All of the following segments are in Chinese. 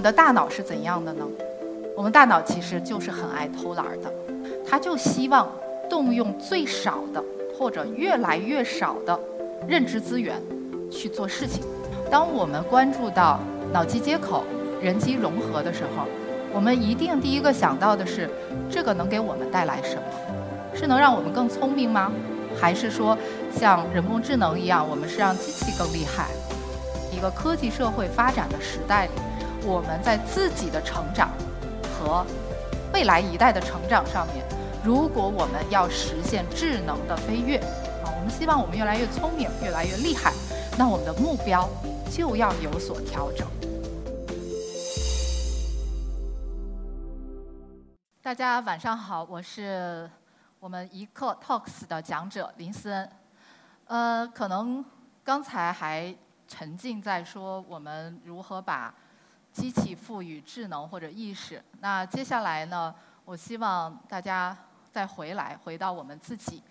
们的大脑是怎样的呢？我们大脑其实就是很爱偷懒的，它就希望动用最少的或者越来越少的认知资源去做事情。当我们关注到脑机接口、人机融合的时候，我们一定第一个想到的是，这个能给我们带来什么？是能让我们更聪明吗？还是说像人工智能一样，我们是让机器更厉害？一个科技社会发展的时代里，我们在自己的成长和未来一代的成长上面，如果我们要实现智能的飞跃，啊，我们希望我们越来越聪明，越来越厉害，那我们的目标。就要有所调整。大家晚上好，我是我们一课 Talks 的讲者林思恩。呃，可能刚才还沉浸在说我们如何把机器赋予智能或者意识。那接下来呢，我希望大家再回来，回到我们自己，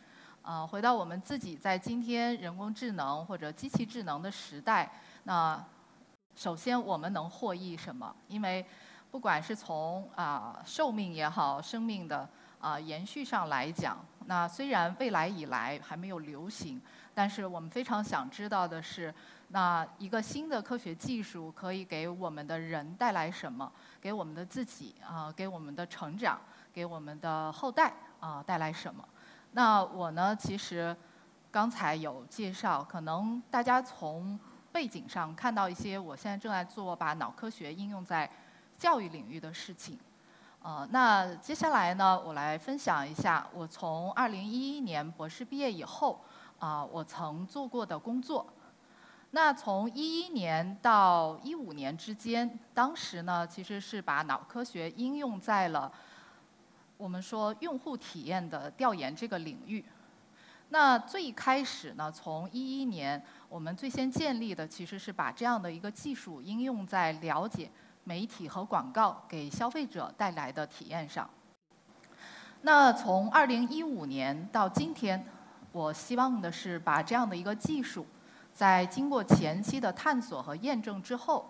呃，回到我们自己在今天人工智能或者机器智能的时代。那首先我们能获益什么？因为不管是从啊寿命也好，生命的啊延续上来讲，那虽然未来以来还没有流行，但是我们非常想知道的是，那一个新的科学技术可以给我们的人带来什么？给我们的自己啊，给我们的成长，给我们的后代啊带来什么？那我呢，其实刚才有介绍，可能大家从背景上看到一些，我现在正在做把脑科学应用在教育领域的事情。呃，那接下来呢，我来分享一下我从2011年博士毕业以后啊，我曾做过的工作。那从11年到15年之间，当时呢，其实是把脑科学应用在了我们说用户体验的调研这个领域。那最开始呢，从一一年，我们最先建立的其实是把这样的一个技术应用在了解媒体和广告给消费者带来的体验上。那从二零一五年到今天，我希望的是把这样的一个技术，在经过前期的探索和验证之后，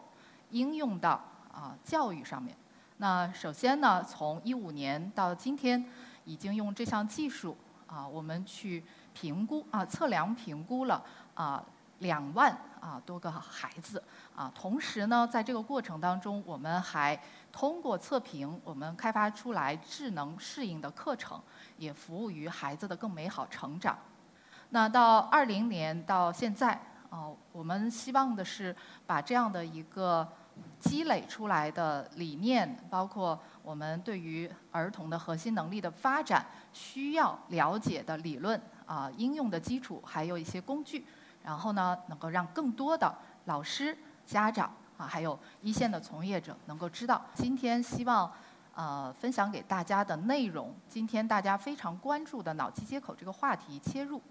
应用到啊教育上面。那首先呢，从一五年到今天，已经用这项技术啊，我们去。评估啊，测量评估了啊两万啊多个孩子啊，同时呢，在这个过程当中，我们还通过测评，我们开发出来智能适应的课程，也服务于孩子的更美好成长。那到二零年到现在啊，我们希望的是把这样的一个积累出来的理念，包括我们对于儿童的核心能力的发展需要了解的理论。啊，应用的基础还有一些工具，然后呢，能够让更多的老师、家长啊，还有一线的从业者能够知道。今天希望呃分享给大家的内容，今天大家非常关注的脑机接口这个话题切入。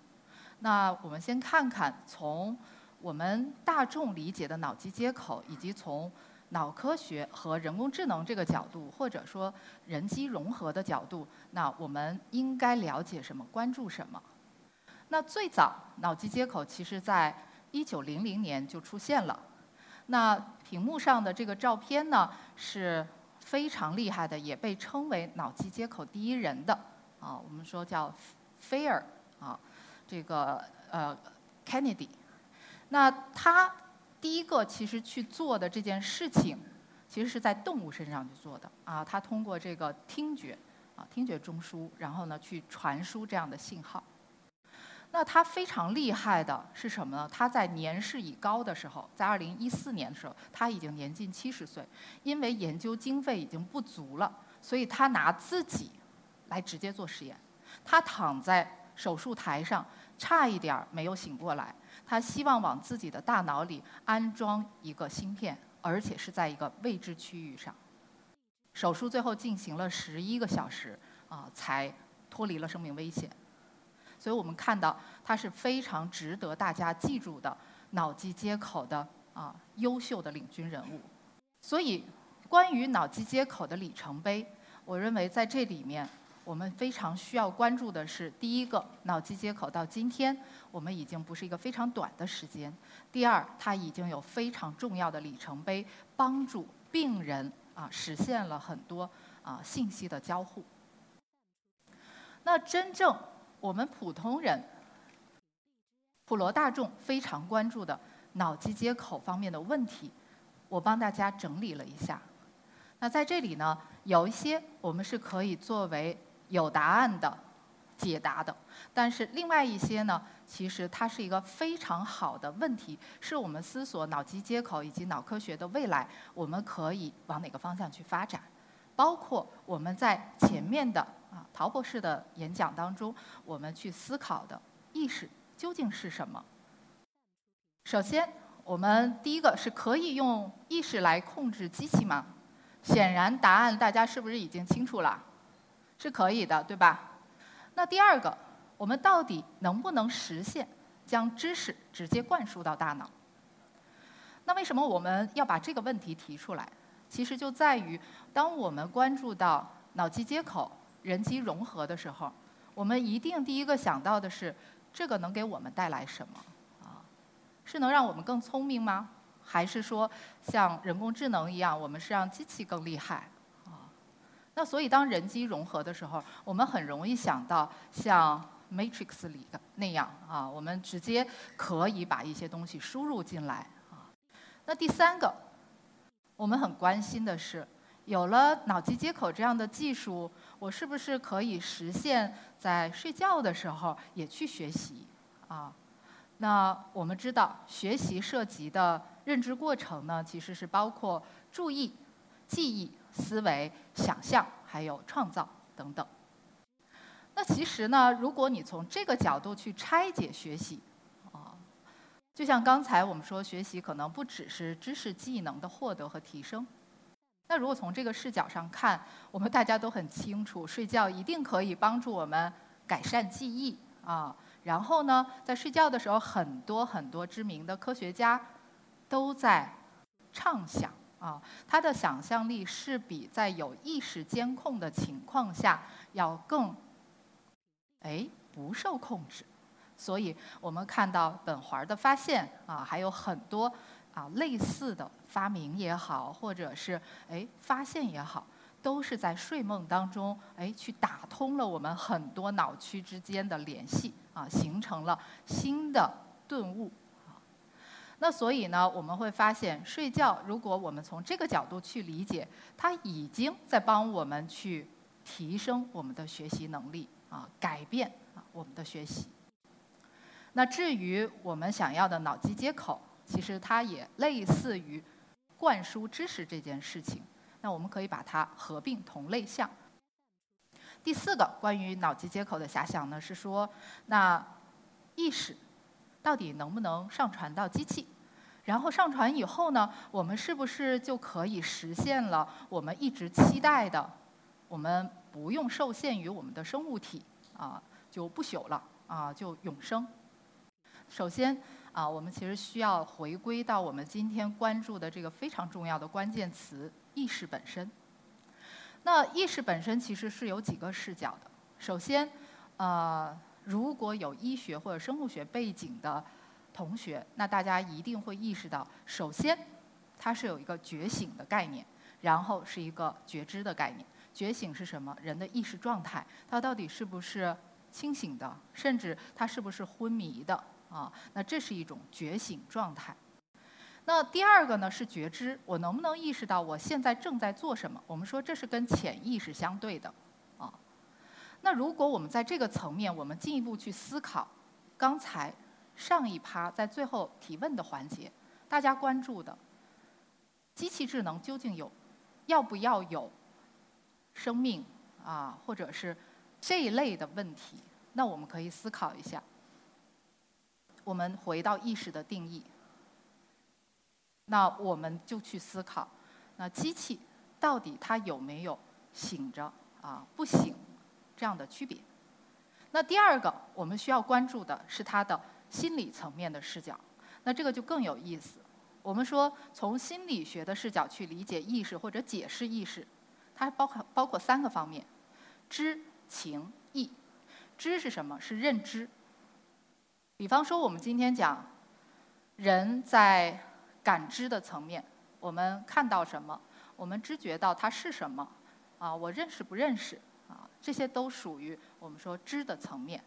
那我们先看看从我们大众理解的脑机接口，以及从脑科学和人工智能这个角度，或者说人机融合的角度，那我们应该了解什么，关注什么？那最早脑机接口其实在一九零零年就出现了。那屏幕上的这个照片呢是非常厉害的，也被称为脑机接口第一人的啊，我们说叫菲尔啊，这个呃 Kennedy。那他第一个其实去做的这件事情，其实是在动物身上去做的啊，他通过这个听觉啊听觉中枢，然后呢去传输这样的信号。那他非常厉害的是什么呢？他在年事已高的时候，在二零一四年的时候，他已经年近七十岁，因为研究经费已经不足了，所以他拿自己来直接做实验。他躺在手术台上，差一点没有醒过来。他希望往自己的大脑里安装一个芯片，而且是在一个未知区域上。手术最后进行了十一个小时，啊，才脱离了生命危险。所以我们看到，它是非常值得大家记住的脑机接口的啊优秀的领军人物。所以，关于脑机接口的里程碑，我认为在这里面，我们非常需要关注的是：第一个，脑机接口到今天，我们已经不是一个非常短的时间；第二，它已经有非常重要的里程碑，帮助病人啊实现了很多啊信息的交互。那真正我们普通人、普罗大众非常关注的脑机接口方面的问题，我帮大家整理了一下。那在这里呢，有一些我们是可以作为有答案的解答的，但是另外一些呢，其实它是一个非常好的问题，是我们思索脑机接口以及脑科学的未来，我们可以往哪个方向去发展？包括我们在前面的啊陶博士的演讲当中，我们去思考的意识究竟是什么？首先，我们第一个是可以用意识来控制机器吗？显然，答案大家是不是已经清楚了？是可以的，对吧？那第二个，我们到底能不能实现将知识直接灌输到大脑？那为什么我们要把这个问题提出来？其实就在于，当我们关注到脑机接口、人机融合的时候，我们一定第一个想到的是，这个能给我们带来什么？啊，是能让我们更聪明吗？还是说，像人工智能一样，我们是让机器更厉害啊？那所以，当人机融合的时候，我们很容易想到像 Matrix 里的那样啊，我们直接可以把一些东西输入进来啊。那第三个，我们很关心的是，有了脑机接口这样的技术，我是不是可以实现在睡觉的时候也去学习啊？那我们知道，学习涉及的认知过程呢，其实是包括注意、记忆、思维、想象，还有创造等等。那其实呢，如果你从这个角度去拆解学习，啊，就像刚才我们说，学习可能不只是知识技能的获得和提升。那如果从这个视角上看，我们大家都很清楚，睡觉一定可以帮助我们改善记忆啊。然后呢，在睡觉的时候，很多很多知名的科学家都在畅想啊，他的想象力是比在有意识监控的情况下要更哎不受控制。所以我们看到本环的发现啊，还有很多啊类似的发明也好，或者是哎发现也好。都是在睡梦当中，哎，去打通了我们很多脑区之间的联系啊，形成了新的顿悟。那所以呢，我们会发现，睡觉如果我们从这个角度去理解，它已经在帮我们去提升我们的学习能力啊，改变啊我们的学习。那至于我们想要的脑机接口，其实它也类似于灌输知识这件事情。那我们可以把它合并同类项。第四个关于脑机接口的遐想呢，是说，那意识到底能不能上传到机器？然后上传以后呢，我们是不是就可以实现了我们一直期待的，我们不用受限于我们的生物体啊，就不朽了啊，就永生？首先啊，我们其实需要回归到我们今天关注的这个非常重要的关键词。意识本身，那意识本身其实是有几个视角的。首先，呃，如果有医学或者生物学背景的同学，那大家一定会意识到，首先它是有一个觉醒的概念，然后是一个觉知的概念。觉醒是什么？人的意识状态，它到底是不是清醒的，甚至它是不是昏迷的啊？那这是一种觉醒状态。那第二个呢是觉知，我能不能意识到我现在正在做什么？我们说这是跟潜意识相对的，啊。那如果我们在这个层面，我们进一步去思考，刚才上一趴在最后提问的环节，大家关注的机器智能究竟有要不要有生命啊，或者是这一类的问题？那我们可以思考一下，我们回到意识的定义。那我们就去思考，那机器到底它有没有醒着啊不醒这样的区别？那第二个我们需要关注的是它的心理层面的视角。那这个就更有意思。我们说从心理学的视角去理解意识或者解释意识，它包括包括三个方面：知、情、意。知是什么？是认知。比方说我们今天讲人在感知的层面，我们看到什么，我们知觉到它是什么，啊，我认识不认识，啊，这些都属于我们说知的层面。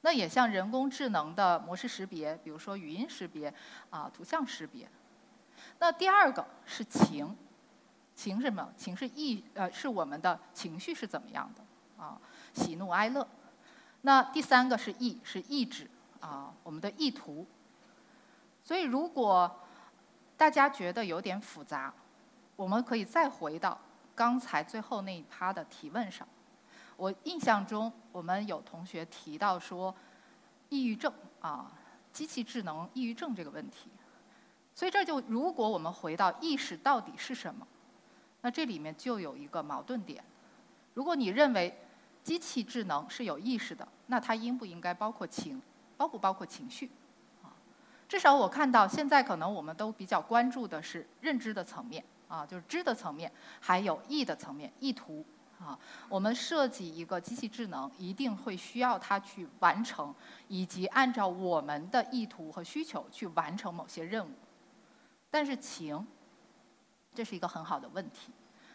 那也像人工智能的模式识别，比如说语音识别，啊，图像识别。那第二个是情，情什么？情是意，呃，是我们的情绪是怎么样的，啊，喜怒哀乐。那第三个是意，是意志，啊，我们的意图。所以如果大家觉得有点复杂，我们可以再回到刚才最后那一趴的提问上。我印象中，我们有同学提到说，抑郁症啊，机器智能抑郁症这个问题。所以这就，如果我们回到意识到底是什么，那这里面就有一个矛盾点。如果你认为机器智能是有意识的，那它应不应该包括情，包不包括情绪？啊，至少我看到现在可能我们都比较关注的是认知的层面啊，就是知的层面，还有意的层面，意图。啊，我们设计一个机器智能，一定会需要它去完成，以及按照我们的意图和需求去完成某些任务。但是情，这是一个很好的问题，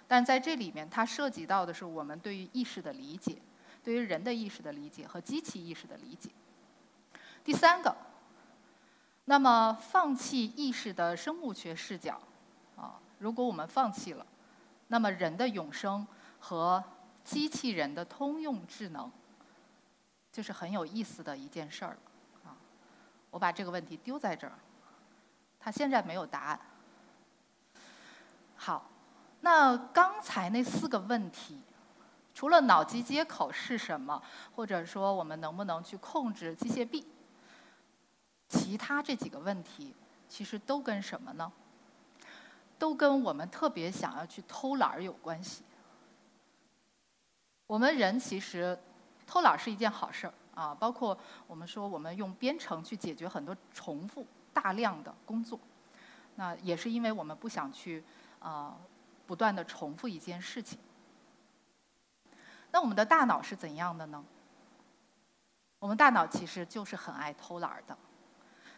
但在这里面它涉及到的是我们对于意识的理解，对于人的意识的理解和机器意识的理解。第三个，那么放弃意识的生物学视角，啊，如果我们放弃了，那么人的永生。和机器人的通用智能，就是很有意思的一件事儿了啊！我把这个问题丢在这儿，他现在没有答案。好，那刚才那四个问题，除了脑机接口是什么，或者说我们能不能去控制机械臂，其他这几个问题，其实都跟什么呢？都跟我们特别想要去偷懒儿有关系。我们人其实偷懒是一件好事儿啊，包括我们说我们用编程去解决很多重复大量的工作，那也是因为我们不想去啊不断的重复一件事情。那我们的大脑是怎样的呢？我们大脑其实就是很爱偷懒儿的，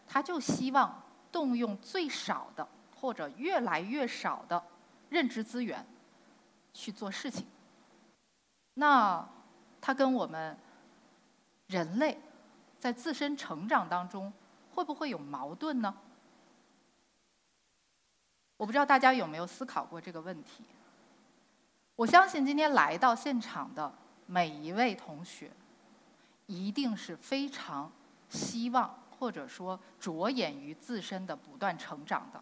他就希望动用最少的或者越来越少的认知资源去做事情。那它跟我们人类在自身成长当中会不会有矛盾呢？我不知道大家有没有思考过这个问题。我相信今天来到现场的每一位同学，一定是非常希望或者说着眼于自身的不断成长的。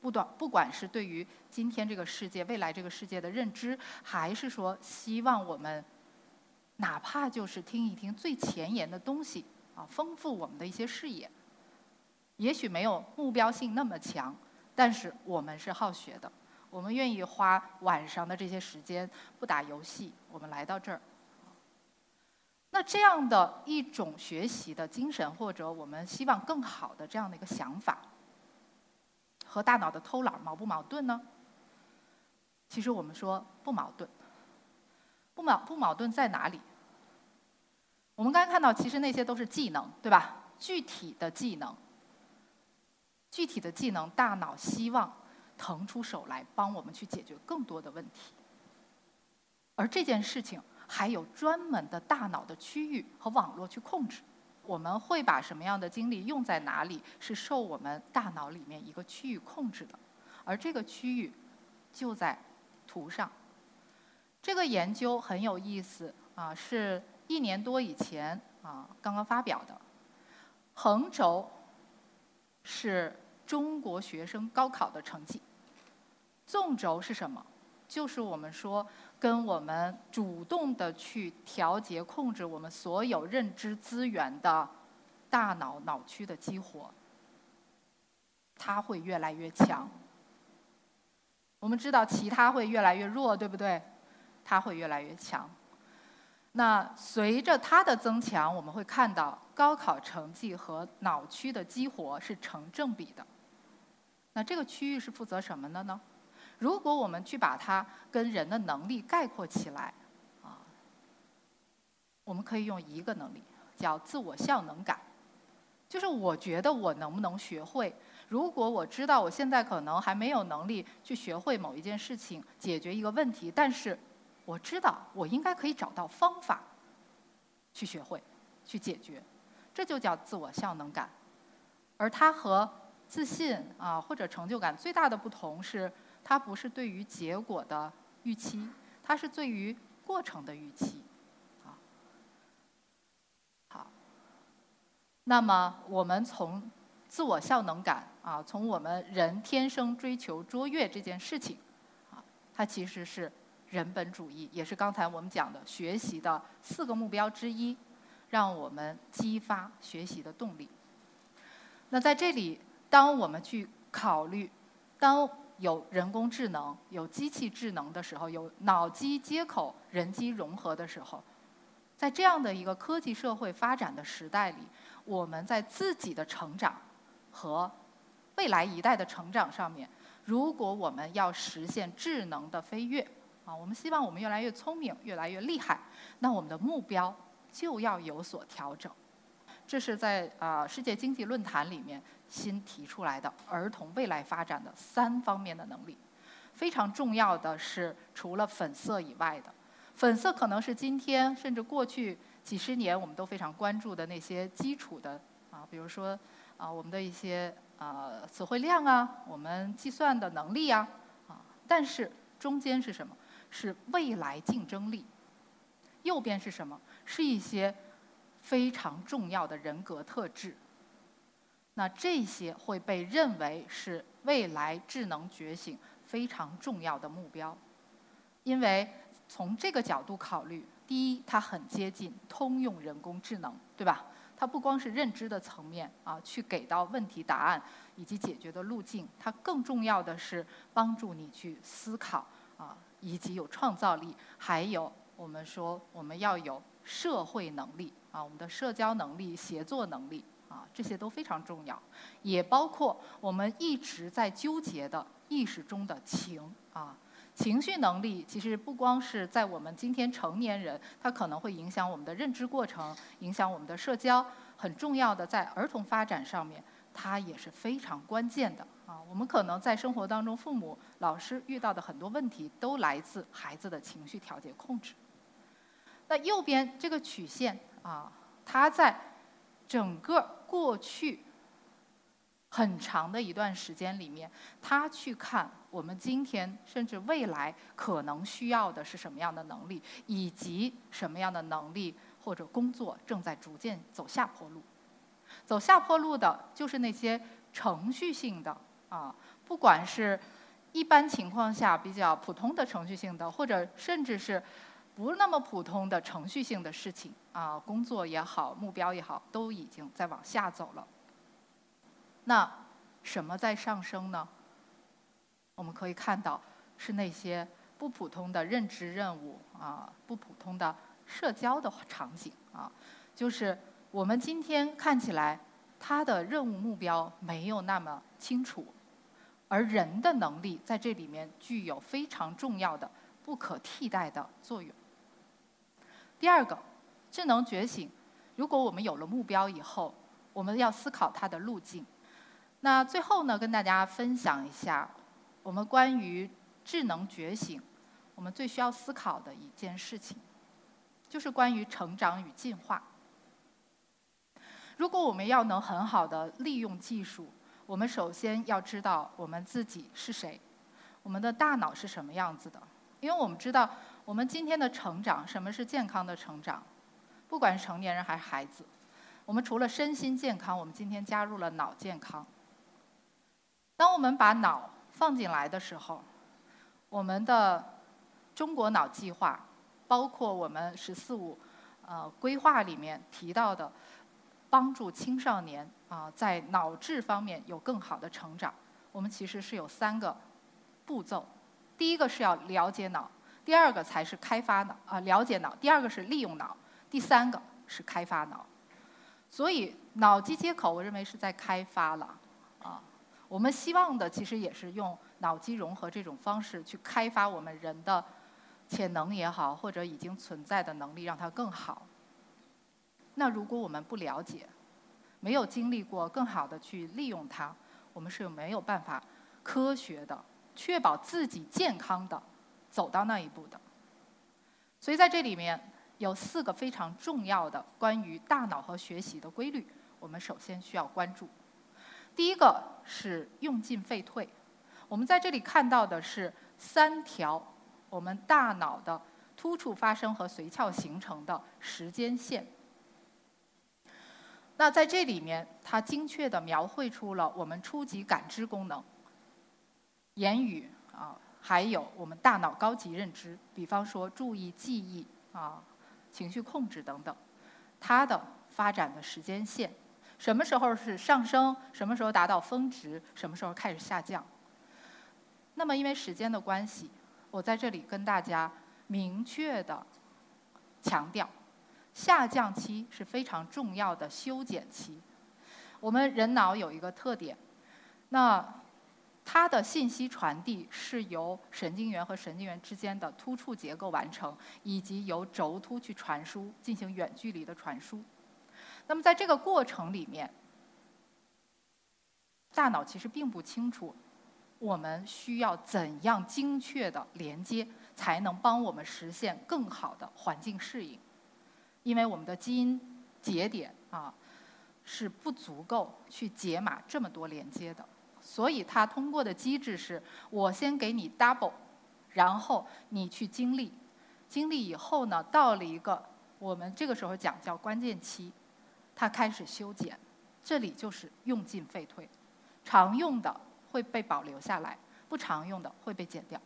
不短，不管是对于今天这个世界、未来这个世界的认知，还是说希望我们哪怕就是听一听最前沿的东西啊，丰富我们的一些视野。也许没有目标性那么强，但是我们是好学的，我们愿意花晚上的这些时间不打游戏，我们来到这儿。那这样的一种学习的精神，或者我们希望更好的这样的一个想法。和大脑的偷懒矛不矛盾呢？其实我们说不矛盾，不矛不矛盾在哪里？我们刚才看到，其实那些都是技能，对吧？具体的技能，具体的技能，大脑希望腾出手来帮我们去解决更多的问题，而这件事情还有专门的大脑的区域和网络去控制。我们会把什么样的精力用在哪里，是受我们大脑里面一个区域控制的，而这个区域就在图上。这个研究很有意思啊，是一年多以前啊刚刚发表的。横轴是中国学生高考的成绩，纵轴是什么？就是我们说。跟我们主动的去调节、控制我们所有认知资源的大脑脑区的激活，它会越来越强。我们知道其他会越来越弱，对不对？它会越来越强。那随着它的增强，我们会看到高考成绩和脑区的激活是成正比的。那这个区域是负责什么的呢？如果我们去把它跟人的能力概括起来，啊，我们可以用一个能力叫自我效能感，就是我觉得我能不能学会如果我知道我现在可能还没有能力去学会某一件事情，解决一个问题，但是我知道我应该可以找到方法去学会、去解决，这就叫自我效能感。而它和自信啊或者成就感最大的不同是，它不是对于结果的预期，它是对于过程的预期。啊，好。那么我们从自我效能感啊，从我们人天生追求卓越这件事情，啊，它其实是人本主义，也是刚才我们讲的学习的四个目标之一，让我们激发学习的动力。那在这里，当我们去考虑，当有人工智能、有机器智能的时候，有脑机接口、人机融合的时候，在这样的一个科技社会发展的时代里，我们在自己的成长和未来一代的成长上面，如果我们要实现智能的飞跃，啊，我们希望我们越来越聪明、越来越厉害，那我们的目标就要有所调整。这是在啊世界经济论坛里面新提出来的儿童未来发展的三方面的能力。非常重要的是，除了粉色以外的，粉色可能是今天甚至过去几十年我们都非常关注的那些基础的啊，比如说啊我们的一些啊词汇量啊，我们计算的能力啊啊，但是中间是什么？是未来竞争力。右边是什么？是一些。非常重要的人格特质，那这些会被认为是未来智能觉醒非常重要的目标，因为从这个角度考虑，第一，它很接近通用人工智能，对吧？它不光是认知的层面啊，去给到问题答案以及解决的路径，它更重要的是帮助你去思考啊，以及有创造力，还有我们说我们要有社会能力。啊，我们的社交能力、协作能力啊，这些都非常重要，也包括我们一直在纠结的意识中的情啊，情绪能力其实不光是在我们今天成年人，它可能会影响我们的认知过程，影响我们的社交，很重要的在儿童发展上面，它也是非常关键的啊。我们可能在生活当中，父母、老师遇到的很多问题，都来自孩子的情绪调节控制。那右边这个曲线。啊，他在整个过去很长的一段时间里面，他去看我们今天甚至未来可能需要的是什么样的能力，以及什么样的能力或者工作正在逐渐走下坡路。走下坡路的就是那些程序性的啊，不管是一般情况下比较普通的程序性的，或者甚至是。不那么普通的程序性的事情啊，工作也好，目标也好，都已经在往下走了。那什么在上升呢？我们可以看到是那些不普通的认知任务啊，不普通的社交的场景啊，就是我们今天看起来他的任务目标没有那么清楚，而人的能力在这里面具有非常重要的、不可替代的作用。第二个，智能觉醒。如果我们有了目标以后，我们要思考它的路径。那最后呢，跟大家分享一下，我们关于智能觉醒，我们最需要思考的一件事情，就是关于成长与进化。如果我们要能很好的利用技术，我们首先要知道我们自己是谁，我们的大脑是什么样子的，因为我们知道。我们今天的成长，什么是健康的成长？不管是成年人还是孩子，我们除了身心健康，我们今天加入了脑健康。当我们把脑放进来的时候，我们的中国脑计划，包括我们“十四五”呃规划里面提到的，帮助青少年啊在脑智方面有更好的成长，我们其实是有三个步骤。第一个是要了解脑。第二个才是开发脑啊，了解脑；第二个是利用脑；第三个是开发脑。所以脑机接口，我认为是在开发了啊。我们希望的其实也是用脑机融合这种方式去开发我们人的潜能也好，或者已经存在的能力，让它更好。那如果我们不了解，没有经历过更好的去利用它，我们是没有办法科学的确保自己健康的走到那一步的。所以在这里面有四个非常重要的关于大脑和学习的规律，我们首先需要关注。第一个是用进废退，我们在这里看到的是三条我们大脑的突触发生和髓鞘形成的时间线。那在这里面，它精确地描绘出了我们初级感知功能、言语啊，还有我们大脑高级认知，比方说注意、记忆啊、情绪控制等等，它的发展的时间线，什么时候是上升，什么时候达到峰值，什么时候开始下降。那么因为时间的关系，我在这里跟大家明确的强调。下降期是非常重要的修剪期。我们人脑有一个特点，那它的信息传递是由神经元和神经元之间的突触结构完成，以及由轴突去传输，进行远距离的传输。那么在这个过程里面，大脑其实并不清楚我们需要怎样精确的连接，才能帮我们实现更好的环境适应。因为我们的基因节点啊是不足够去解码这么多连接的，所以它通过的机制是我先给你 double，然后你去经历，经历以后呢，到了一个我们这个时候讲叫关键期，它开始修剪，这里就是用进废退，常用的会被保留下来，不常用的会被剪掉。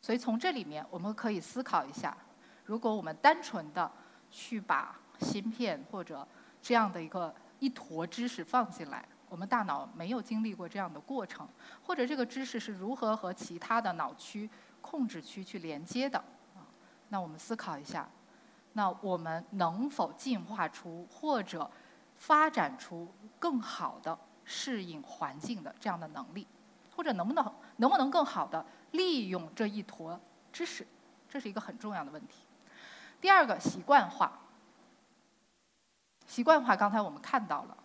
所以从这里面我们可以思考一下，如果我们单纯的去把芯片或者这样的一个一坨知识放进来，我们大脑没有经历过这样的过程，或者这个知识是如何和其他的脑区、控制区去连接的啊？那我们思考一下，那我们能否进化出或者发展出更好的适应环境的这样的能力，或者能不能能不能更好的利用这一坨知识？这是一个很重要的问题。第二个习惯化，习惯化刚才我们看到了，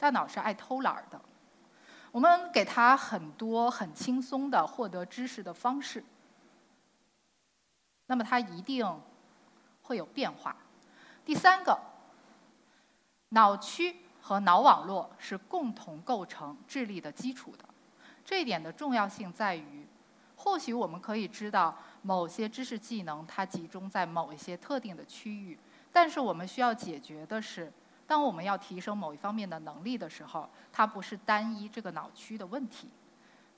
大脑是爱偷懒的，我们给他很多很轻松的获得知识的方式，那么它一定会有变化。第三个，脑区和脑网络是共同构成智力的基础的，这一点的重要性在于，或许我们可以知道。某些知识技能，它集中在某一些特定的区域，但是我们需要解决的是，当我们要提升某一方面的能力的时候，它不是单一这个脑区的问题，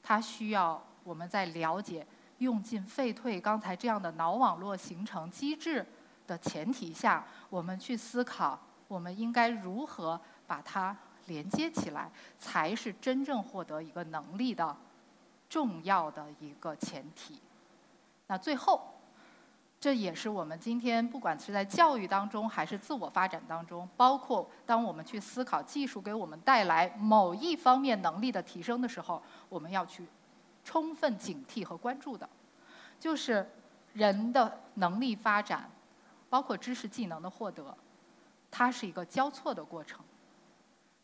它需要我们在了解用进废退刚才这样的脑网络形成机制的前提下，我们去思考我们应该如何把它连接起来，才是真正获得一个能力的重要的一个前提。那最后，这也是我们今天不管是在教育当中，还是自我发展当中，包括当我们去思考技术给我们带来某一方面能力的提升的时候，我们要去充分警惕和关注的，就是人的能力发展，包括知识技能的获得，它是一个交错的过程，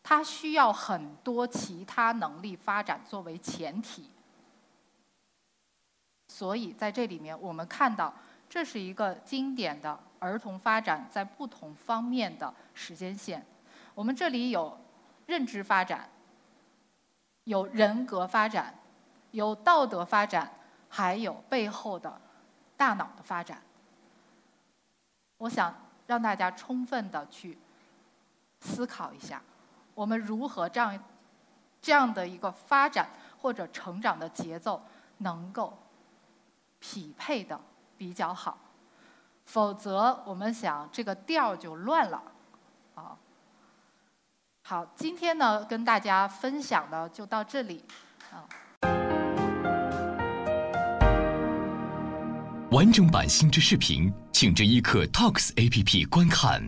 它需要很多其他能力发展作为前提。所以在这里面，我们看到这是一个经典的儿童发展在不同方面的时间线。我们这里有认知发展，有人格发展，有道德发展，还有背后的大脑的发展。我想让大家充分的去思考一下，我们如何这样这样的一个发展或者成长的节奏能够。匹配的比较好，否则我们想这个调就乱了，啊。好，今天呢跟大家分享的就到这里，啊。完整版新知视频，请至一课 Talks APP 观看。